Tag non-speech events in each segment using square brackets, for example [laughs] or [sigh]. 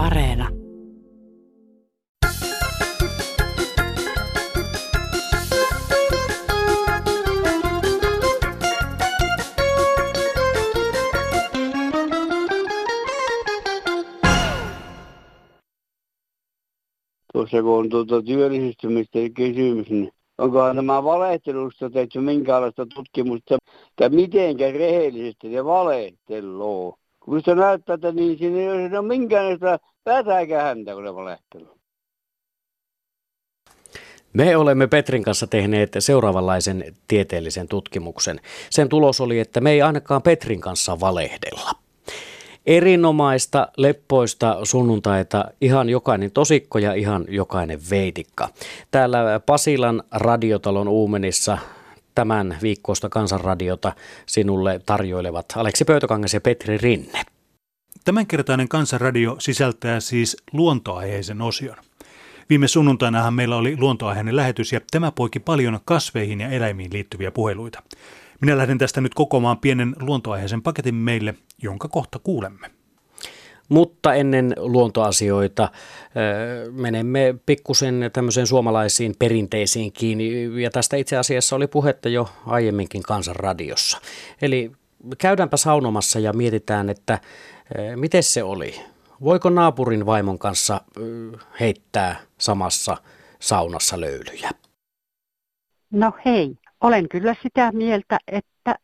Areena. Tuossa kun on tuota työllisyytymistä kysymys, niin onkohan tämä valehtelusta tehty minkälaista tutkimusta, että mitenkä rehellisesti ne valehteloo. Kun se näyttää, että niin siinä ei ole minkäänlaista häntä, kun ne valehteloo. Me olemme Petrin kanssa tehneet seuraavanlaisen tieteellisen tutkimuksen. Sen tulos oli, että me ei ainakaan Petrin kanssa valehdella. Erinomaista, leppoista sunnuntaita ihan jokainen tosikko ja ihan jokainen veitikka. Täällä Pasilan radiotalon Uumenissa tämän viikkoista kansanradiota sinulle tarjoilevat Aleksi Pöytökangas ja Petri Rinne. Tämänkertainen kansanradio sisältää siis luontoaiheisen osion. Viime sunnuntainahan meillä oli luontoaiheinen lähetys ja tämä poiki paljon kasveihin ja eläimiin liittyviä puheluita. Minä lähden tästä nyt kokoamaan pienen luontoaiheisen paketin meille, jonka kohta kuulemme. Mutta ennen luontoasioita menemme pikkusen tämmöiseen suomalaisiin perinteisiin kiinni. Ja tästä itse asiassa oli puhetta jo aiemminkin kansanradiossa. Eli käydäänpä saunomassa ja mietitään, että miten se oli. Voiko naapurin vaimon kanssa heittää samassa saunassa löylyjä? No hei, olen kyllä sitä mieltä, että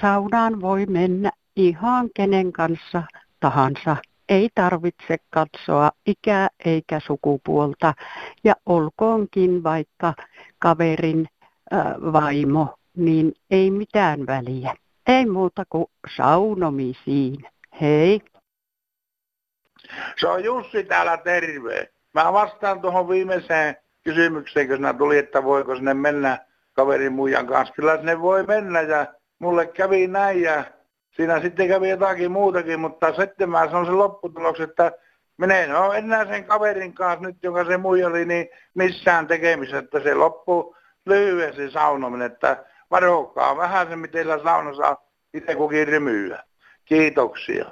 saunaan voi mennä ihan kenen kanssa tahansa. Ei tarvitse katsoa ikää eikä sukupuolta ja olkoonkin vaikka kaverin vaimo, niin ei mitään väliä. Ei muuta kuin saunomisiin. Hei. Se on Jussi täällä terve. Mä vastaan tuohon viimeiseen kysymykseen, kun sinä tuli, että voiko sinne mennä kaverin muijan kanssa. Kyllä sinne voi mennä ja mulle kävi näin ja siinä sitten kävi jotakin muutakin, mutta sitten mä sanon sen lopputuloksen, että minä en ole enää sen kaverin kanssa nyt, joka se muija oli, niin missään tekemistä, että se loppu lyhyesti saunominen, että varokaa vähän se, miten saunassa itse kukin rymyä. Kiitoksia.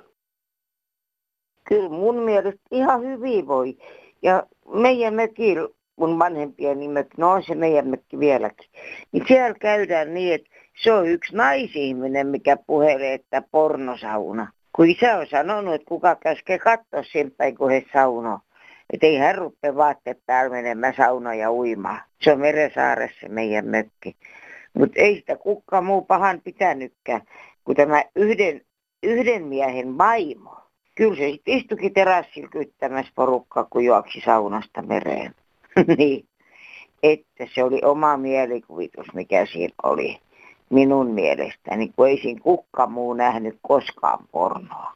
Kyllä mun mielestä ihan hyvin voi. Ja meidän mökillä mun vanhempien nimet, no on se meidän mökki vieläkin, niin siellä käydään niin, että se on yksi naisihminen, mikä puhelee, että pornosauna. Kun isä on sanonut, että kuka käskee katsoa sen päin, kun he saunoo. Että ei hän rupea vaatteet päällä menemään sauna ja uimaan. Se on Meresaaressa meidän mökki. Mutta ei sitä kukka muu pahan pitänytkään, kun tämä yhden, yhden miehen vaimo. Kyllä se sitten istukin terassilla kyttämässä porukkaa, kun juoksi saunasta mereen. [laughs] niin, että se oli oma mielikuvitus, mikä siinä oli minun mielestäni, kun ei siinä kukka muu nähnyt koskaan pornoa.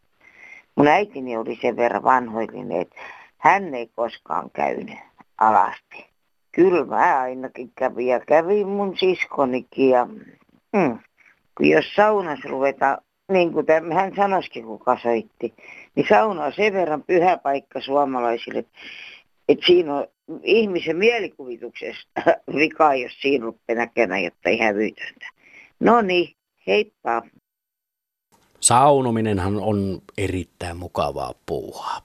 Mun äitini oli sen verran vanhoillinen, että hän ei koskaan käynyt alasti. Kyllä mä ainakin kävin ja kävin mun siskonikin ja mm, kun jos saunassa ruvetaan, niin kuin tämän, hän sanoisikin kuka soitti, niin sauna on sen verran pyhä paikka suomalaisille, että siinä on ihmisen mielikuvituksessa vikaa, jos siinä rupeaa näkemään jotain hävytöntä. No niin, heippa. Saunominenhan on erittäin mukavaa puuhaa.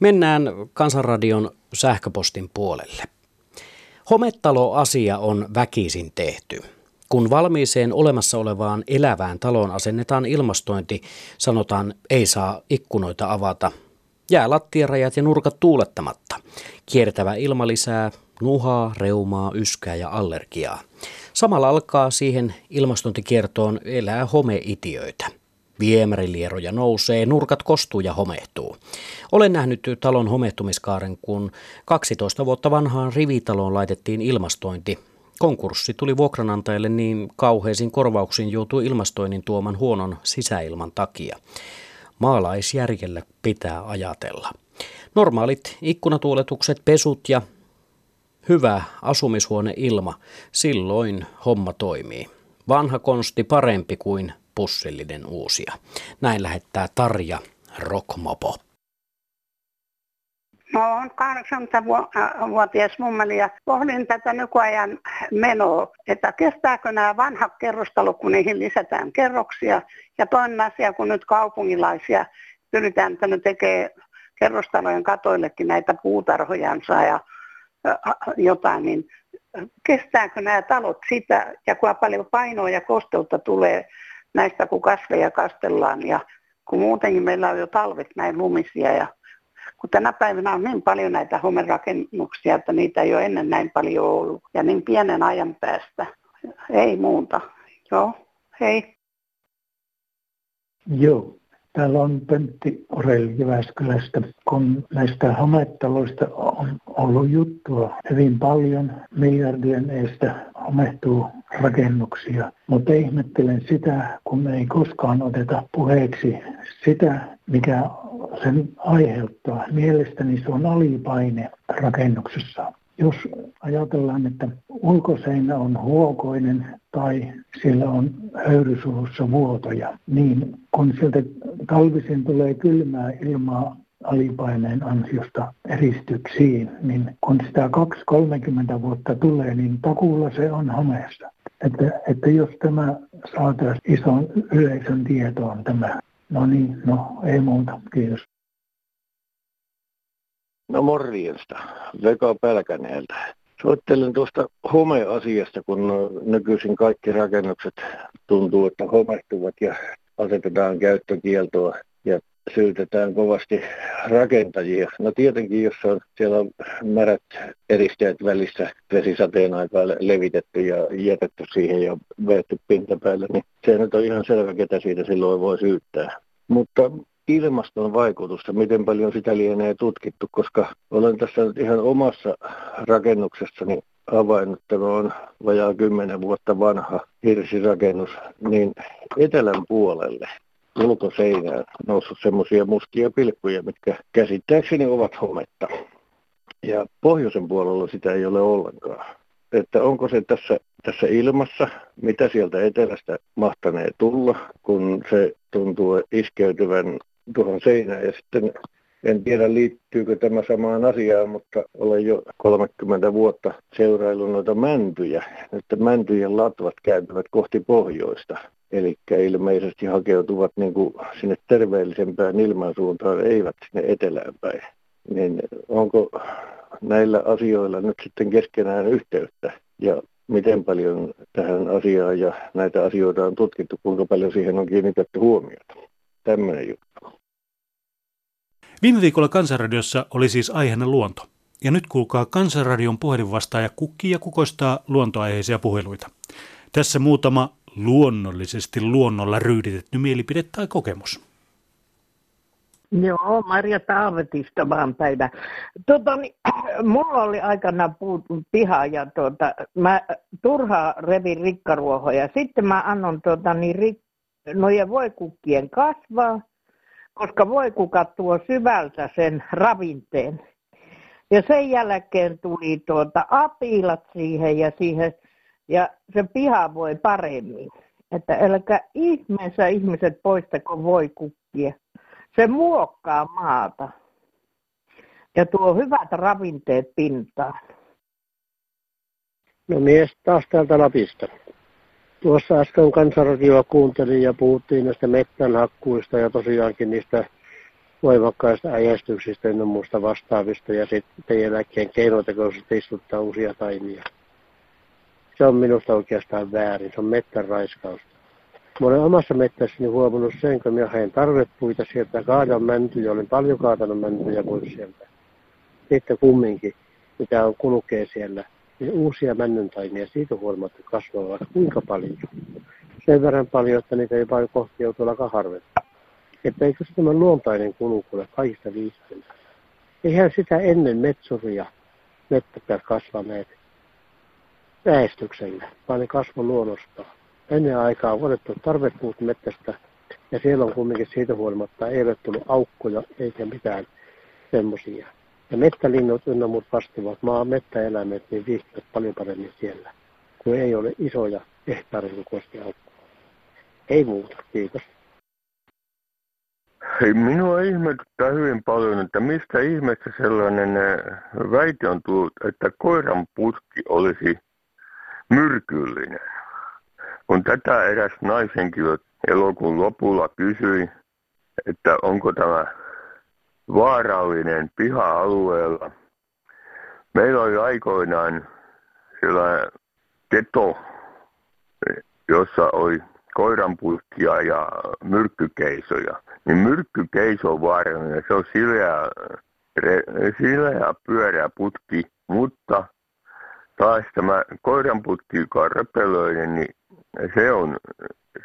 Mennään Kansanradion sähköpostin puolelle. Hometalo-asia on väkisin tehty. Kun valmiiseen olemassa olevaan elävään taloon asennetaan ilmastointi, sanotaan ei saa ikkunoita avata. Jää lattiarajat ja nurkat tuulettamatta. Kiertävä ilma lisää nuhaa, reumaa, yskää ja allergiaa. Samalla alkaa siihen ilmastointikiertoon elää homeitiöitä. Viemärilieroja nousee, nurkat kostuu ja homehtuu. Olen nähnyt talon homehtumiskaaren, kun 12 vuotta vanhaan rivitaloon laitettiin ilmastointi. Konkurssi tuli vuokranantajalle niin kauheisiin korvauksiin joutui ilmastoinnin tuoman huonon sisäilman takia. Maalaisjärjellä pitää ajatella. Normaalit ikkunatuuletukset, pesut ja hyvä asumishuoneilma, silloin homma toimii. Vanha konsti parempi kuin pussillinen uusia. Näin lähettää Tarja Rockmopo. Mä oon 80-vuotias mummeli ja pohdin tätä nykyajan menoa, että kestääkö nämä vanhat kerrostalot, kun niihin lisätään kerroksia. Ja toinen asia, kun nyt kaupungilaisia pyritään tänne tekemään kerrostalojen katoillekin näitä puutarhojansa ja jotain, niin kestääkö nämä talot sitä ja kuinka paljon painoa ja kosteutta tulee näistä, kun kasveja kastellaan ja kun muutenkin meillä on jo talvet näin lumisia ja kun tänä päivänä on niin paljon näitä homerakennuksia, että niitä ei ole ennen näin paljon ollut ja niin pienen ajan päästä. Ei muuta. Joo, hei. Joo, Täällä on Pentti Orel Jyväskylästä, kun näistä hometaloista on ollut juttua hyvin paljon. Miljardien eestä homehtuu rakennuksia, mutta ihmettelen sitä, kun ei koskaan oteta puheeksi sitä, mikä sen aiheuttaa. Mielestäni se on alipaine rakennuksessa. Jos ajatellaan, että ulkoseinä on huokoinen tai siellä on höyrysulussa vuotoja, niin kun sieltä talvisin tulee kylmää ilmaa alipaineen ansiosta eristyksiin, niin kun sitä 2-30 vuotta tulee, niin takuulla se on homeessa. Että, että jos tämä saataisiin ison yleisön tietoon tämä. No niin, no ei muuta, kiitos. No morjesta, Veka Pälkäneeltä. Soittelen tuosta homeasiasta, kun nykyisin kaikki rakennukset tuntuu, että homehtuvat ja asetetaan käyttökieltoa ja syytetään kovasti rakentajia. No tietenkin, jos on, siellä on märät eristeet välissä vesisateen aikaa levitetty ja jätetty siihen ja veetty pinta päälle, niin se nyt on ihan selvä, ketä siitä silloin voi syyttää. Mutta ilmaston vaikutusta, miten paljon sitä lienee tutkittu, koska olen tässä nyt ihan omassa rakennuksessani havainnut, tämä on vajaa kymmenen vuotta vanha hirsirakennus, niin etelän puolelle ulkoseinään noussut semmoisia mustia pilkkuja, mitkä käsittääkseni ovat hometta. Ja pohjoisen puolella sitä ei ole ollenkaan. Että onko se tässä, tässä ilmassa, mitä sieltä etelästä mahtanee tulla, kun se tuntuu iskeytyvän tuohon seinään ja sitten en tiedä liittyykö tämä samaan asiaan, mutta olen jo 30 vuotta seuraillut noita mäntyjä, että mäntyjen latvat kääntyvät kohti pohjoista. Eli ilmeisesti hakeutuvat niin kuin sinne terveellisempään ilmansuuntaan, eivät sinne etelään päin. Niin onko näillä asioilla nyt sitten keskenään yhteyttä ja miten paljon tähän asiaan ja näitä asioita on tutkittu, kuinka paljon siihen on kiinnitetty huomiota. Tämmöinen juttu. Viime viikolla Kansanradiossa oli siis aiheena luonto. Ja nyt kuulkaa Kansanradion puhelinvastaaja kukkii ja kukoistaa luontoaiheisia puheluita. Tässä muutama luonnollisesti luonnolla ryyditetty mielipide tai kokemus. Joo, Marja Taavetista vaan päivä. Tota, niin, [clears throat] mulla oli aikana piha ja tota, mä turhaa revin rikkaruohoja. Sitten mä annon tota, niin, rik, noiden voikukkien kasvaa, koska voikukat tuo syvältä sen ravinteen. Ja sen jälkeen tuli tuota apilat siihen ja, siihen, ja se piha voi paremmin. Että älkää ihmeessä ihmiset poistako voikukkia. Se muokkaa maata ja tuo hyvät ravinteet pintaan. No mies taas täältä Lapista. Tuossa äsken kansanradioa kuuntelin ja puhuttiin näistä mettänhakkuista ja tosiaankin niistä voimakkaista äjästyksistä ja muusta vastaavista ja sitten jälkeen keinotekoisesti istuttaa uusia taimia. Se on minusta oikeastaan väärin, se on mettän raiskausta. Mä olen omassa mettässäni huomannut sen, kun minä haen tarvepuita sieltä, kaadan mäntyjä, olen paljon kaatanut mäntyjä pois sieltä. Sitten kumminkin, mitä on kulkee siellä, niin uusia männyntaimia siitä huolimatta kasvaa vaikka kuinka paljon. Sen verran paljon, että niitä ei vain kohti joutuu alkaa harvetta. Että eikö se tämä luontainen kulu kuule kaikista viisteellä. Eihän sitä ennen metsuria mettäkään kasvaneet väestyksellä, vaan ne kasvoi luonnostaan. Ennen aikaa on otettu tarvepuut mettästä ja siellä on kumminkin siitä huolimatta ei ole tullut aukkoja eikä mitään semmoisia. Ja mettälinnut ynnä muut vastaavat maa mettäeläimet niin viihtyvät paljon paremmin siellä, kun ei ole isoja hehtaarikokoisia aukkoja. Ei muuta, kiitos. Hei, minua ihmetyttää hyvin paljon, että mistä ihmeessä sellainen eh, väite on tullut, että koiran putki olisi myrkyllinen. Kun tätä eräs naishenkilö elokuun lopulla kysyi, että onko tämä vaarallinen piha-alueella. Meillä oli aikoinaan sellainen keto, jossa oli koiranputkia ja myrkkykeisoja. Niin myrkkykeiso on vaarallinen. Se on sileä, sileä pyörä putki, mutta taas tämä koiranputki, joka on niin se on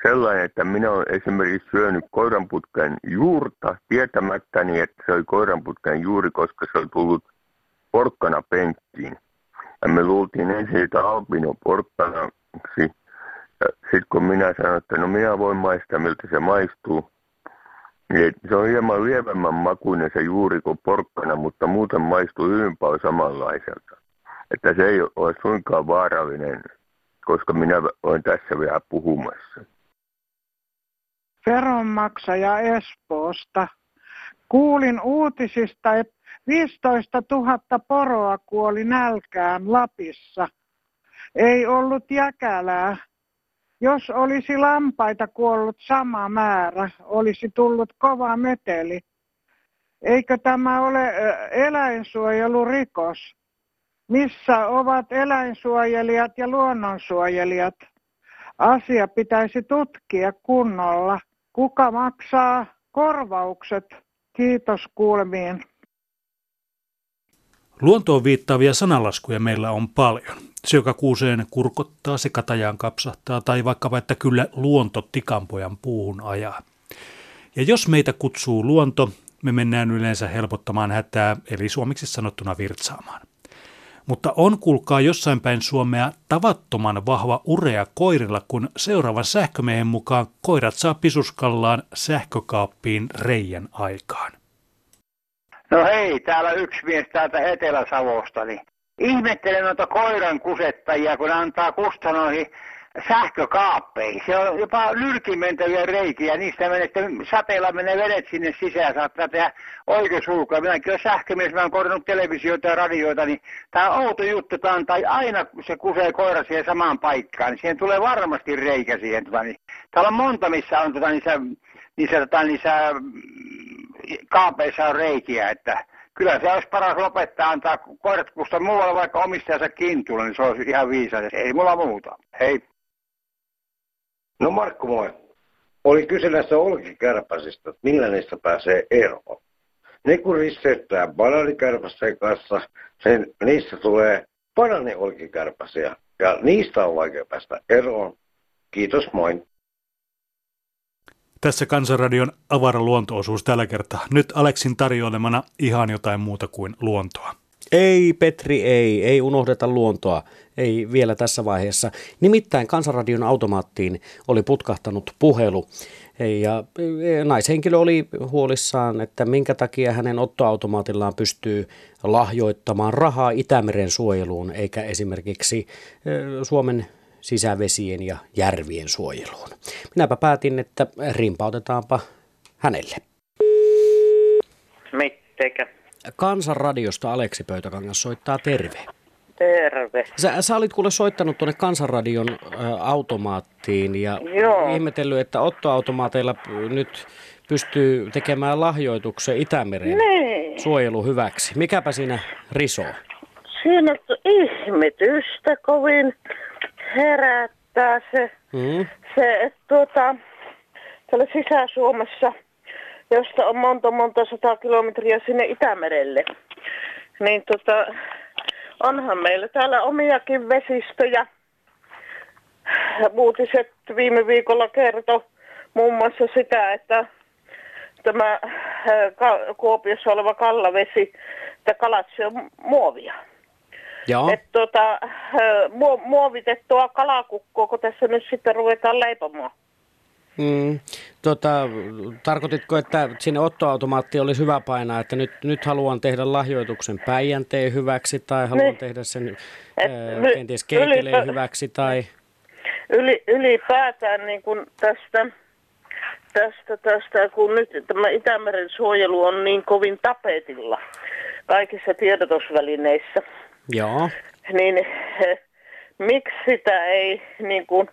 sellainen, että minä olen esimerkiksi syönyt koiranputken juurta tietämättäni, että se oli koiranputken juuri, koska se oli tullut porkkana penkkiin. Ja me luultiin ensin sitä albino porkkanaksi. Sitten kun minä sanoin, että no minä voin maistaa, miltä se maistuu, niin se on hieman lievemmän makuinen se juuri kuin porkkana, mutta muuten maistuu hyvin paljon samanlaiselta. Että se ei ole suinkaan vaarallinen, koska minä olen tässä vielä puhumassa veronmaksaja Espoosta. Kuulin uutisista, että 15 000 poroa kuoli nälkään Lapissa. Ei ollut jäkälää. Jos olisi lampaita kuollut sama määrä, olisi tullut kova meteli. Eikö tämä ole eläinsuojelurikos? Missä ovat eläinsuojelijat ja luonnonsuojelijat? Asia pitäisi tutkia kunnolla. Kuka maksaa korvaukset? Kiitos kuulemiin. Luontoon viittaavia sanalaskuja meillä on paljon. Se, joka kuuseen kurkottaa, se katajaan kapsahtaa, tai vaikka että kyllä luonto tikampojan puuhun ajaa. Ja jos meitä kutsuu luonto, me mennään yleensä helpottamaan hätää, eli suomeksi sanottuna virtsaamaan. Mutta on kuulkaa jossain päin Suomea tavattoman vahva urea koirilla, kun seuraavan sähkömiehen mukaan koirat saa pisuskallaan sähkökaappiin reijän aikaan. No hei, täällä yksi mies täältä Etelä-Savosta, niin ihmettelen noita koiran kusettajia, kun antaa kustanoihin sähkökaappeihin. Se on jopa lyrkimentäviä reikiä, niistä menee sitten sateella menee vedet sinne sisään, saattaa tehdä oikeusulkoa. Minäkin olen sähkömies, mä olen korjannut televisioita ja radioita, niin tämä on outo juttu, tämä tai aina se kusee koira siihen samaan paikkaan, niin siihen tulee varmasti reikä siihen. Tota, niin. Täällä on monta, missä on tota, niissä, niissä, tota, niissä kaapeissa on reikiä, että kyllä se olisi paras lopettaa, antaa koirat kusta muualla vaikka omistajansa kintulla, niin se olisi ihan viisas. Ei mulla muuta. Hei. No Markku, moi. Oli kyse näistä olkikärpäsistä, että millä niistä pääsee eroon. Ne kun risteyttää banaanikärpästen kanssa, sen, niistä tulee banaaniolkikärpäsiä ja niistä on vaikea päästä eroon. Kiitos, moi. Tässä Kansanradion avara luontoosuus tällä kertaa. Nyt Aleksin tarjoilemana ihan jotain muuta kuin luontoa. Ei Petri, ei, ei unohdeta luontoa, ei vielä tässä vaiheessa. Nimittäin Kansanradion automaattiin oli putkahtanut puhelu ja e, naishenkilö oli huolissaan, että minkä takia hänen ottoautomaatillaan pystyy lahjoittamaan rahaa Itämeren suojeluun, eikä esimerkiksi e, Suomen sisävesien ja järvien suojeluun. Minäpä päätin, että rimpautetaanpa hänelle. Mittekä? Kansanradiosta Aleksi Pöytäkangas soittaa terve. Terve. Sä, sä olit kuule soittanut tuonne Kansanradion ä, automaattiin ja Joo. ihmetellyt, että ottoautomaateilla nyt pystyy tekemään lahjoituksen Itämeren niin. suojelu hyväksi. Mikäpä siinä risoo? Siinä ihmetystä kovin herättää se, mm. se että tuota, täällä Sisä-Suomessa, josta on monta monta sata kilometriä sinne Itämerelle, niin tota, onhan meillä täällä omiakin vesistöjä. Uutiset viime viikolla kertoi muun muassa sitä, että tämä äh, Kuopiossa oleva kallavesi, että kalat on muovia. Joo. Että tota, muovitettua kalakukkoa, kun tässä nyt sitten ruvetaan leipomaan. Mm, tota, tarkoititko, että sinne ottoautomaatti olisi hyvä painaa, että nyt, nyt haluan tehdä lahjoituksen Päijänteen hyväksi tai haluan niin. tehdä sen Et, ää, kenties Keiteleen hyväksi tai... Yli, ylipäätään niin kun tästä, tästä, tästä, kun nyt tämä Itämeren suojelu on niin kovin tapetilla kaikissa tiedotusvälineissä, Joo. Niin eh, miksi sitä ei niin kuin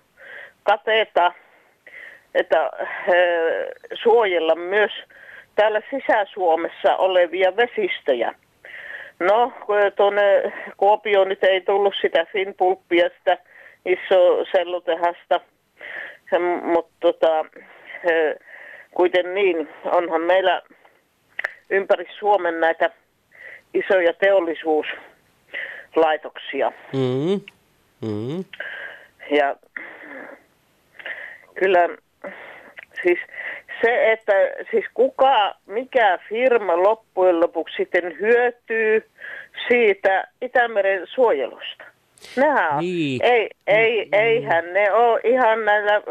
kateta, että suojella myös täällä Sisä-Suomessa olevia vesistöjä. No, tuonne Kuopioon nyt ei tullut sitä Finpulppia, sitä iso sellutehasta, mutta tota, kuitenkin niin, onhan meillä ympäri Suomen näitä isoja teollisuuslaitoksia. Mm. Mm. Ja kyllä siis se, että siis kuka, mikä firma loppujen lopuksi sitten hyötyy siitä Itämeren suojelusta. Nämä Niin. ei, ei, eihän ne ole ihan näillä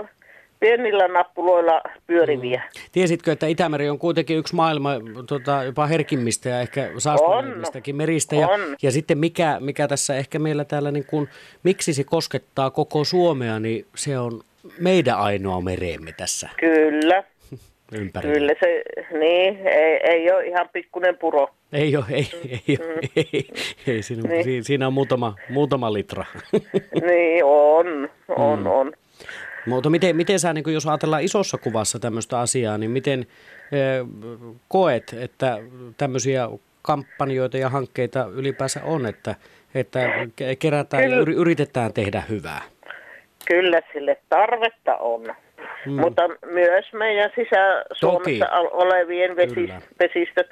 pienillä nappuloilla pyöriviä. Tiesitkö, että Itämeri on kuitenkin yksi maailman tota, jopa herkimmistä ja ehkä saastuneistakin meristä? Ja, On. ja sitten mikä, mikä tässä ehkä meillä täällä, niin kun, miksi se koskettaa koko Suomea, niin se on meidän ainoa mereemme tässä Kyllä, [laughs] ympärillä. kyllä se, niin, ei, ei ole ihan pikkunen puro. Ei ole, ei, ei, ole, ei, ei siinä, Niin. niin. siinä on muutama, muutama litra. Niin, on, on, Mm. on. Mutta miten, miten sä, niin jos ajatellaan isossa kuvassa tämmöistä asiaa, niin miten koet, että tämmöisiä kampanjoita ja hankkeita ylipäänsä on, että, että ke- kerätään ja Kyllä. yri- yritetään tehdä hyvää? Kyllä sille tarvetta on. Mm. Mutta myös meidän sisä-Suomessa Toki. ol- olevien vesis, Kyllä. vesistöt.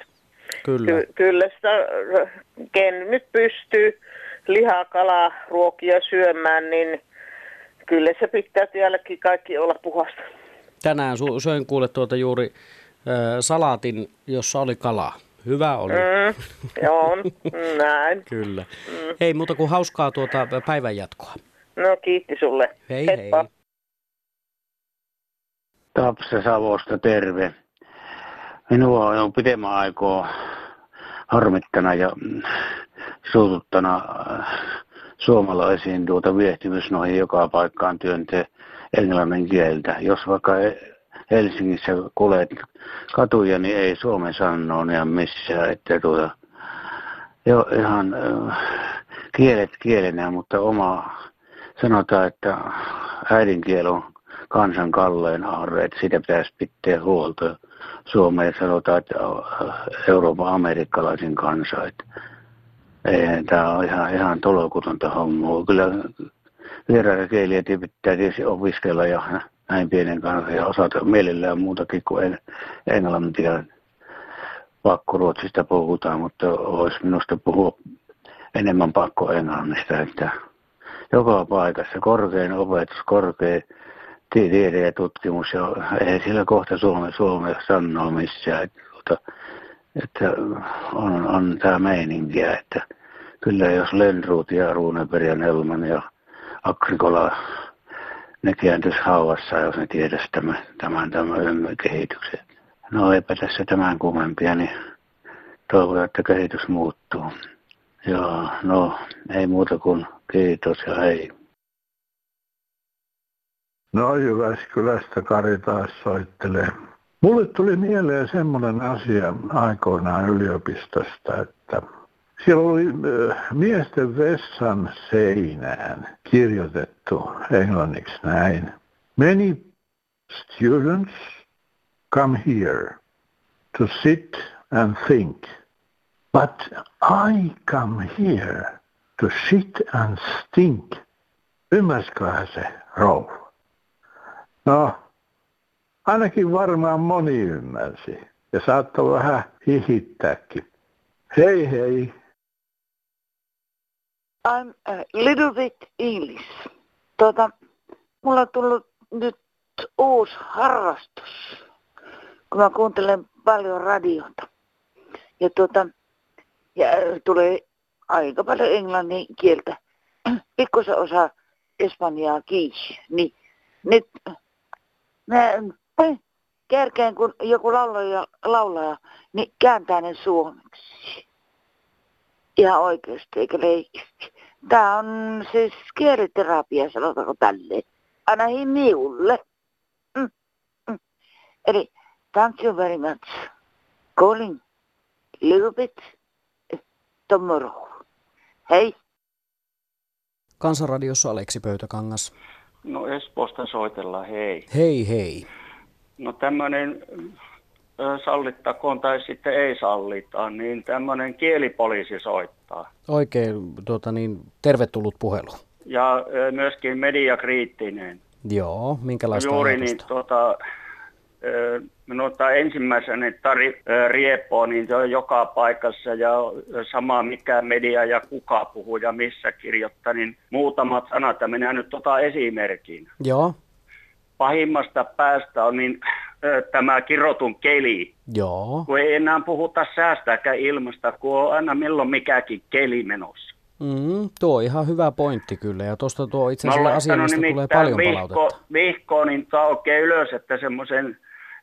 Kyllä. Ky- kyllä sitä, ken nyt pystyy lihaa, kalaa, ruokia syömään, niin kyllä se pitää täälläkin kaikki olla puhasta. Tänään su- söin kuule tuota juuri äh, salaatin, jossa oli kalaa. Hyvä oli. Mm, on, [laughs] näin. Kyllä. Mm. Ei muuta kuin hauskaa tuota päivän jatkoa. No kiitti sulle. Hei Heippa. hei. Tapsa Savosta, terve. Minua on jo pitemmän aikaa harmittana ja suututtana suomalaisiin tuota viehtimys noihin joka paikkaan työntää englannin kieltä. Jos vaikka Helsingissä kulet katuja, niin ei suomen sanoa ihan missään, että tuota, jo ihan kielet kielenä, mutta oma sanotaan, että äidinkieli on kansan kalleen aarre, että siitä pitäisi pitää huolta. Suomeen sanotaan, että Euroopan amerikkalaisin kansa, että tämä on ihan, ihan tolokutonta hommaa. Kyllä vieraita kieliä pitää tietysti opiskella ja näin pienen kanssa ja osata mielellään muutakin kuin en, englantia. Pakkoruotsista puhutaan, mutta olisi minusta puhua enemmän pakko englannista, että joka paikassa korkein opetus, korkea ti- tiede ja tutkimus ja ei sillä kohta Suome, Suome sanoa missään, että, tuota, että on, on tämä meininkiä, että kyllä jos Lönnruut ja Runeberg ja Nelman ja Agrikola ne kääntyisi hauvassa, jos ne tietäisi tämän, tämän, tämän kehityksen. No eipä tässä tämän kummempia, niin toivotaan, että kehitys muuttuu. Joo, no ei muuta kuin kiitos ja hei. No Jyväskylästä Kari taas soittelee. Mulle tuli mieleen semmoinen asia aikoinaan yliopistosta, että siellä oli äh, miesten vessan seinään kirjoitettu englanniksi näin. Many students come here to sit and think, but I come here to sit and stink. Ymmärsiköhän se rouva? No, ainakin varmaan moni ymmärsi. Ja saattoi vähän hihittääkin. Hei hei. I'm a little bit English. Tota, mulla on tullut nyt uusi harrastus, kun mä kuuntelen paljon radiota. Ja tota, ja äh, tulee aika paljon englannin kieltä. Pikkusen osaa espanjaa kiinni. Niin nyt mä äh, kärkeen, kun joku laulaja, laulaja, niin kääntää ne suomeksi. Ihan oikeasti, eikä leikisti. Tämä on siis kieliterapia, sanotaanko tälleen. Ainakin minulle. Mm, mm. Eli thank you very much. Calling little bit tomorrow. Hei. Kansanradiossa Aleksi Pöytäkangas. No Espoosta soitellaan, hei. Hei hei. No tämmöinen sallittakoon tai sitten ei sallita, niin tämmöinen kielipoliisi soittaa. Oikein tuota niin, tervetullut puhelu. Ja myöskin mediakriittinen. Joo, minkälaista Juuri ajatusta? niin, tuota, minulta ensimmäisenä tari, riepo, niin se on joka paikassa ja sama mikä media ja kuka puhuu ja missä kirjoittaa, niin muutamat sanat, ja minä nyt tota esimerkin. Joo, Pahimmasta päästä on niin ö, tämä kirotun keli, joo. kun ei enää puhuta säästäkään ilmasta, kun on aina milloin mikäkin keli menossa. Mm, tuo on ihan hyvä pointti kyllä. Ja tuosta tuo itse asiassa olen asia, laittanut mistä tulee paljon vihko, palautetta. vihkoon, niin oikein ylös, että semmoisen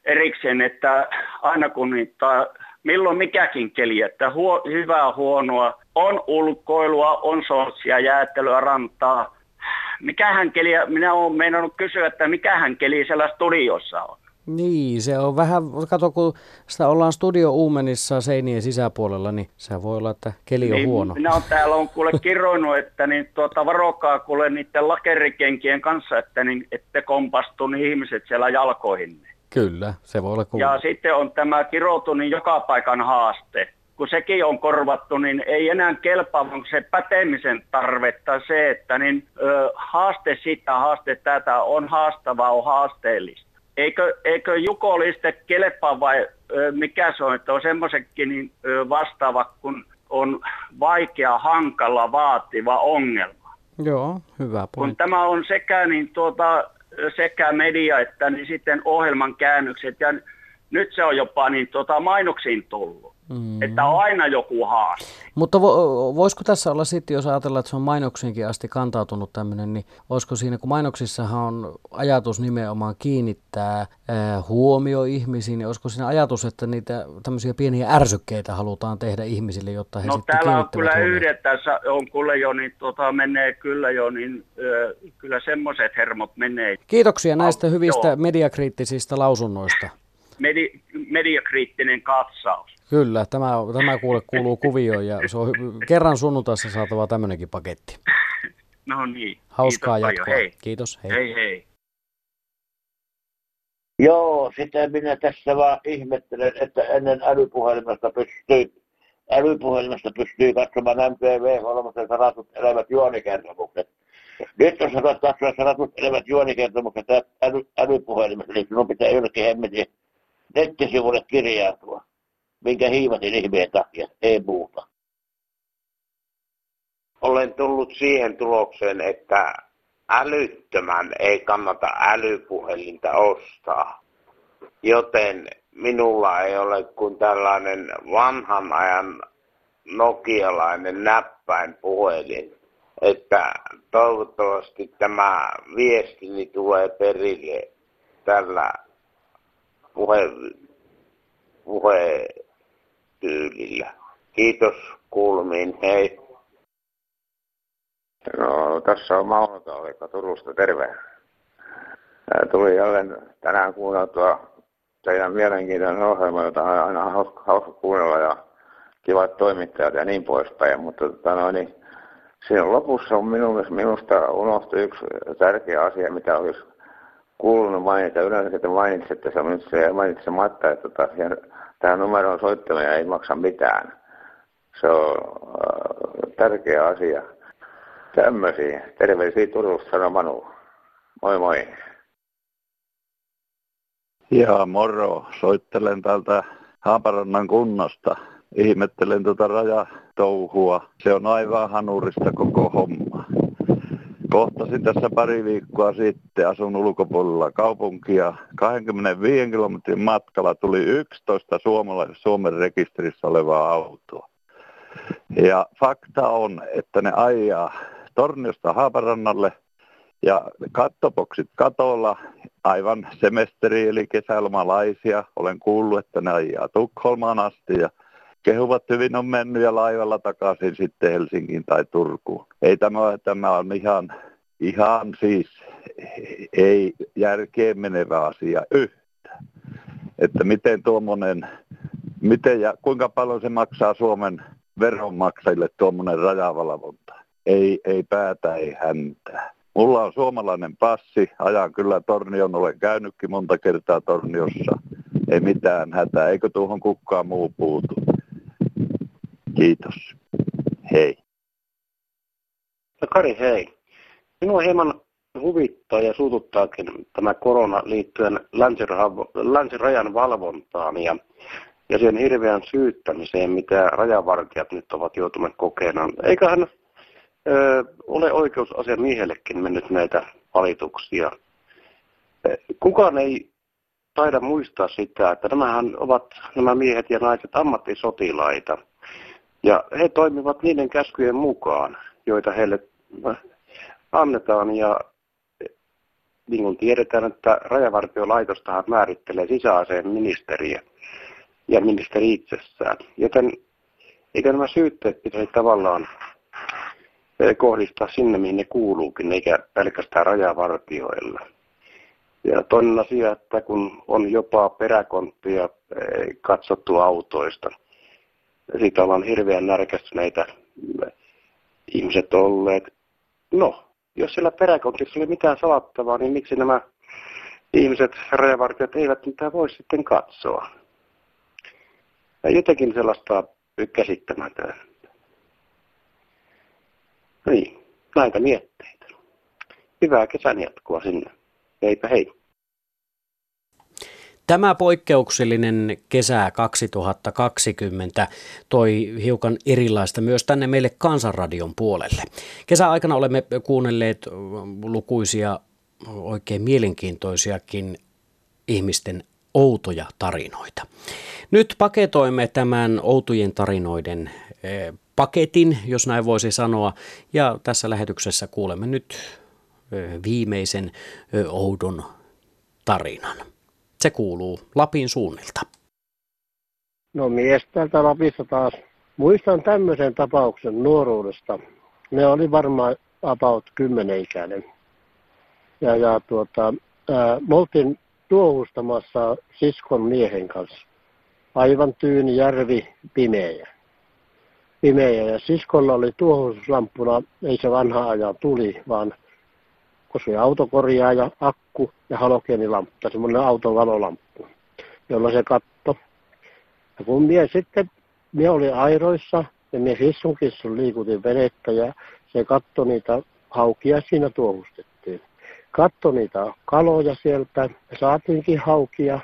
erikseen, että aina kun niitä, milloin mikäkin keli, että huo, hyvää huonoa, on ulkoilua, on sortsia, jäättelyä, rantaa. Mikähän keliä, minä olen meinannut kysyä, että mikähän keli siellä studiossa on. Niin, se on vähän, kato kun sitä ollaan studio Uumenissa seinien sisäpuolella, niin se voi olla, että keli on niin huono. Minä olen täällä on kuule kirjoinut, että niin tuota, varokaa kuule niiden lakerikenkien kanssa, että niin, ette kompastu niin ihmiset siellä jalkoihin. Kyllä, se voi olla kuuma. Ja sitten on tämä kiroutu niin joka paikan haaste. Kun sekin on korvattu, niin ei enää kelpaa, vaan se pätemisen tarvetta se, että niin, ö, haaste sitä, haaste tätä on haastavaa, on haasteellista. Eikö, eikö Jukoliste kelpaa vai ö, mikä se on, että on semmoisetkin niin, ö, vastaava, kun on vaikea, hankala, vaativa ongelma. Joo, hyvä Kun pointti. tämä on sekä, niin tuota, sekä media että niin sitten ohjelman käännökset ja nyt se on jopa niin tuota, mainoksiin tullut. Mm. Että on aina joku haaste. Mutta vo, voisiko tässä olla sitten, jos ajatellaan, että se on mainoksiinkin asti kantautunut tämmöinen, niin olisiko siinä, kun mainoksissahan on ajatus nimenomaan kiinnittää ää, huomio ihmisiin, niin olisiko siinä ajatus, että niitä tämmöisiä pieniä ärsykkeitä halutaan tehdä ihmisille, jotta he No sitten täällä on kyllä yhdet tässä, on kyllä jo niin, tuota, menee kyllä jo niin, ö, kyllä semmoiset hermot menee. Kiitoksia näistä hyvistä joo. mediakriittisistä lausunnoista. Medi, mediakriittinen katsaus. Kyllä, tämä, tämä kuule kuuluu kuvioon ja se on hy- kerran sunnuntaissa saatava tämmöinenkin paketti. No niin. Hauskaa Kiitos jatkoa. Hei. Kiitos, hei. Hei hei. Joo, sitä minä tässä vaan ihmettelen, että ennen älypuhelimesta pystyy, älypuhelimesta pystyy katsomaan MTV3 saratut elävät juonikertomukset. Nyt jos haluat katsoa saratut elävät juonikertomukset äly, älypuhelimesta, niin sinun pitää jollekin hemmetin nettisivulle kirjautua, minkä hiivatin ihmeen takia, ei muuta. olen tullut siihen tulokseen, että älyttömän ei kannata älypuhelinta ostaa. Joten minulla ei ole kuin tällainen vanhan ajan nokialainen näppäin puhelin. Että toivottavasti tämä viestini tulee perille tällä puhe, puhetyylillä. Kiitos kuulumiin, hei. No, tässä on Mauno Taulikka Turusta, terve. Tuli jälleen tänään kuunneltua teidän mielenkiintoinen ohjelma, jota on aina hauska, hauska kuunnella ja kivat toimittajat ja niin poispäin. Mutta tota, noin, niin, siinä lopussa on minun, minusta unohtui yksi tärkeä asia, mitä olisi kuulunut mainita. Yleensä te mainitsitte se, nyt se mainitsematta, että tota, siihen, tähän numeroon soittaminen ei maksa mitään. Se on äh, tärkeä asia. Tämmöisiä. Terveisiä Turusta, sano Manu. Moi moi. Ja moro, soittelen täältä Haaparannan kunnasta. Ihmettelen tuota rajatouhua. Se on aivan hanurista koko homma. Kohtasin tässä pari viikkoa sitten, asun ulkopuolella kaupunkia. 25 kilometrin matkalla tuli 11 suomala- Suomen rekisterissä olevaa autoa. Ja fakta on, että ne ajaa Torniosta Haaparannalle ja kattopoksit katolla, aivan semesteri eli kesälomalaisia. Olen kuullut, että ne ajaa Tukholmaan asti ja kehuvat hyvin on mennyt ja laivalla takaisin sitten Helsinkiin tai Turkuun. Ei tämä, tämä on ihan, ihan siis ei järkeen menevä asia yhtään. Että miten tuommoinen, miten ja kuinka paljon se maksaa Suomen veronmaksajille tuommoinen rajavalvonta. Ei, ei päätä, ei häntää. Mulla on suomalainen passi, ajan kyllä Tornion, olen käynytkin monta kertaa Torniossa. Ei mitään hätää, eikö tuohon kukaan muu puutu. Kiitos. Hei. No Kari, hei. Minua hieman huvittaa ja suututtaakin tämä korona liittyen länsirajan valvontaan ja, ja sen hirveän syyttämiseen, mitä rajavartijat nyt ovat joutuneet kokemaan. Eiköhän ö, ole oikeusasiamiehellekin mennyt näitä valituksia. Kukaan ei taida muistaa sitä, että nämähän ovat nämä miehet ja naiset ammattisotilaita. Ja he toimivat niiden käskyjen mukaan, joita heille annetaan. Ja niin kuin tiedetään, että rajavartiolaitostahan määrittelee sisäaseen ministeriä ja ministeri itsessään. Joten eikö nämä syytteet pitäisi tavallaan eh, kohdistaa sinne, mihin ne kuuluukin, eikä pelkästään rajavartioilla. Ja toinen asia, että kun on jopa peräkonttia eh, katsottu autoista, siitä ollaan hirveän närkästyneitä ihmiset olleet. No, jos siellä peräkontissa oli mitään salattavaa, niin miksi nämä ihmiset, rajavartijat, eivät mitään voi sitten katsoa? Ja jotenkin sellaista käsittämätöntä. Niin, näitä mietteitä. Hyvää kesän jatkoa sinne. Heipä hei. Tämä poikkeuksellinen kesä 2020 toi hiukan erilaista myös tänne meille Kansanradion puolelle. Kesäaikana olemme kuunnelleet lukuisia oikein mielenkiintoisiakin ihmisten outoja tarinoita. Nyt paketoimme tämän outojen tarinoiden eh, paketin, jos näin voisi sanoa, ja tässä lähetyksessä kuulemme nyt viimeisen oudon tarinan. Se kuuluu Lapin suunnilta. No mies täältä Lapissa taas. Muistan tämmöisen tapauksen nuoruudesta. Ne oli varmaan about kymmenen-ikäinen. Ja, ja tuota, ää, me oltiin tuohustamassa siskon miehen kanssa. Aivan tyyni järvi pimeä. Pimeä ja siskolla oli tuohuslampuna, ei se vanha ajan tuli, vaan kun se autokorjaaja, akku ja halogeenilamppu, semmoinen auton valolamppu, jolla se katto. Ja kun mie sitten, mie oli airoissa ja mie hissun liikutin venettä ja se katto niitä haukia siinä tuohustettiin. Katto niitä kaloja sieltä ja saatiinkin haukia.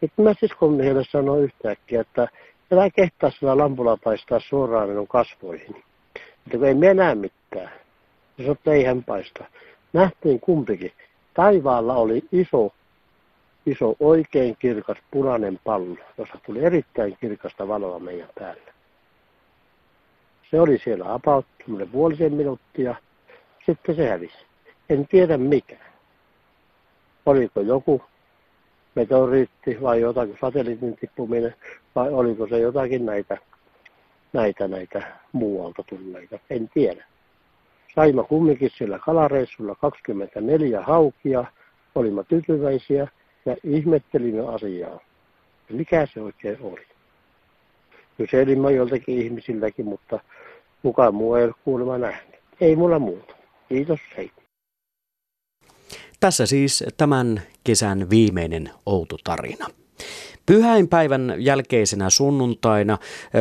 Sitten mä siskon miehelle sanoin yhtäkkiä, että älä kehtaa sillä lampulla paistaa suoraan minun kasvoihin. Että ei me mitään. Ja sanoi, että ei hän paista nähtiin kumpikin. Taivaalla oli iso, iso oikein kirkas punainen pallo, jossa tuli erittäin kirkasta valoa meidän päälle. Se oli siellä about puolisen minuuttia, sitten se hävisi. En tiedä mikä. Oliko joku meteoriitti vai jotakin satelliitin tippuminen vai oliko se jotakin näitä, näitä, näitä muualta tulleita. En tiedä. Saimme kumminkin sillä kalareissulla 24 haukia, olimme tyytyväisiä ja ihmettelimme asiaa. Mikä se oikein oli? Kyselimme joltakin ihmisilläkin, mutta kukaan muu ei ole kuulemma nähnyt. Ei mulla muuta. Kiitos, hei. Tässä siis tämän kesän viimeinen outo tarina. Pyhäinpäivän jälkeisenä sunnuntaina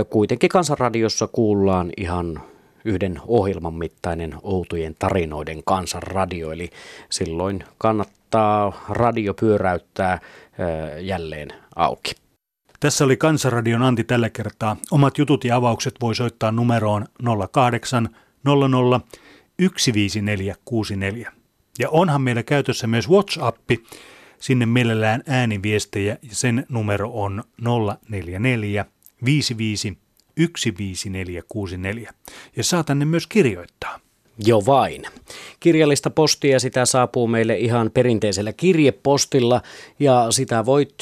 kuitenkin Kansanradiossa kuullaan ihan yhden ohjelman mittainen outojen tarinoiden kansanradio, eli silloin kannattaa radio pyöräyttää jälleen auki. Tässä oli Kansanradion Anti tällä kertaa. Omat jutut ja avaukset voi soittaa numeroon 08 00 15464. Ja onhan meillä käytössä myös WhatsAppi. Sinne mielellään ääniviestejä ja sen numero on 044 55 15464 ja saa tänne myös kirjoittaa. Jo vain. Kirjallista postia sitä saapuu meille ihan perinteisellä kirjepostilla ja sitä voit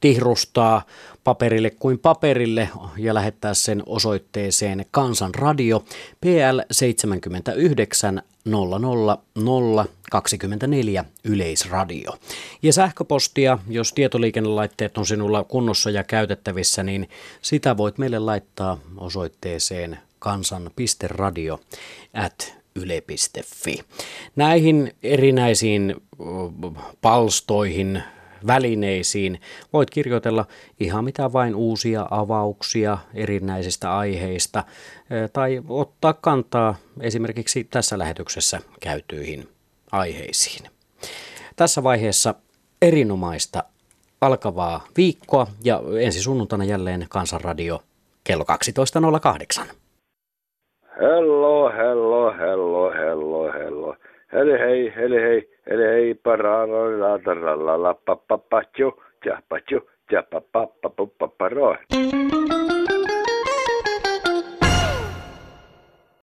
tihrustaa paperille kuin paperille ja lähettää sen osoitteeseen Kansanradio PL 79 00024 Yleisradio. Ja sähköpostia, jos tietoliikennelaitteet on sinulla kunnossa ja käytettävissä, niin sitä voit meille laittaa osoitteeseen kansan.radio at yle.fi. Näihin erinäisiin palstoihin välineisiin. Voit kirjoitella ihan mitä vain uusia avauksia erinäisistä aiheista tai ottaa kantaa esimerkiksi tässä lähetyksessä käytyihin aiheisiin. Tässä vaiheessa erinomaista alkavaa viikkoa ja ensi sunnuntaina jälleen Kansanradio kello 12.08. Hello, hello, hello, hello, hello. Heli hei, heli hei, Ele pa ra la la la pa pa pa cho cha pa cho cha pa pa pa pa pa pa.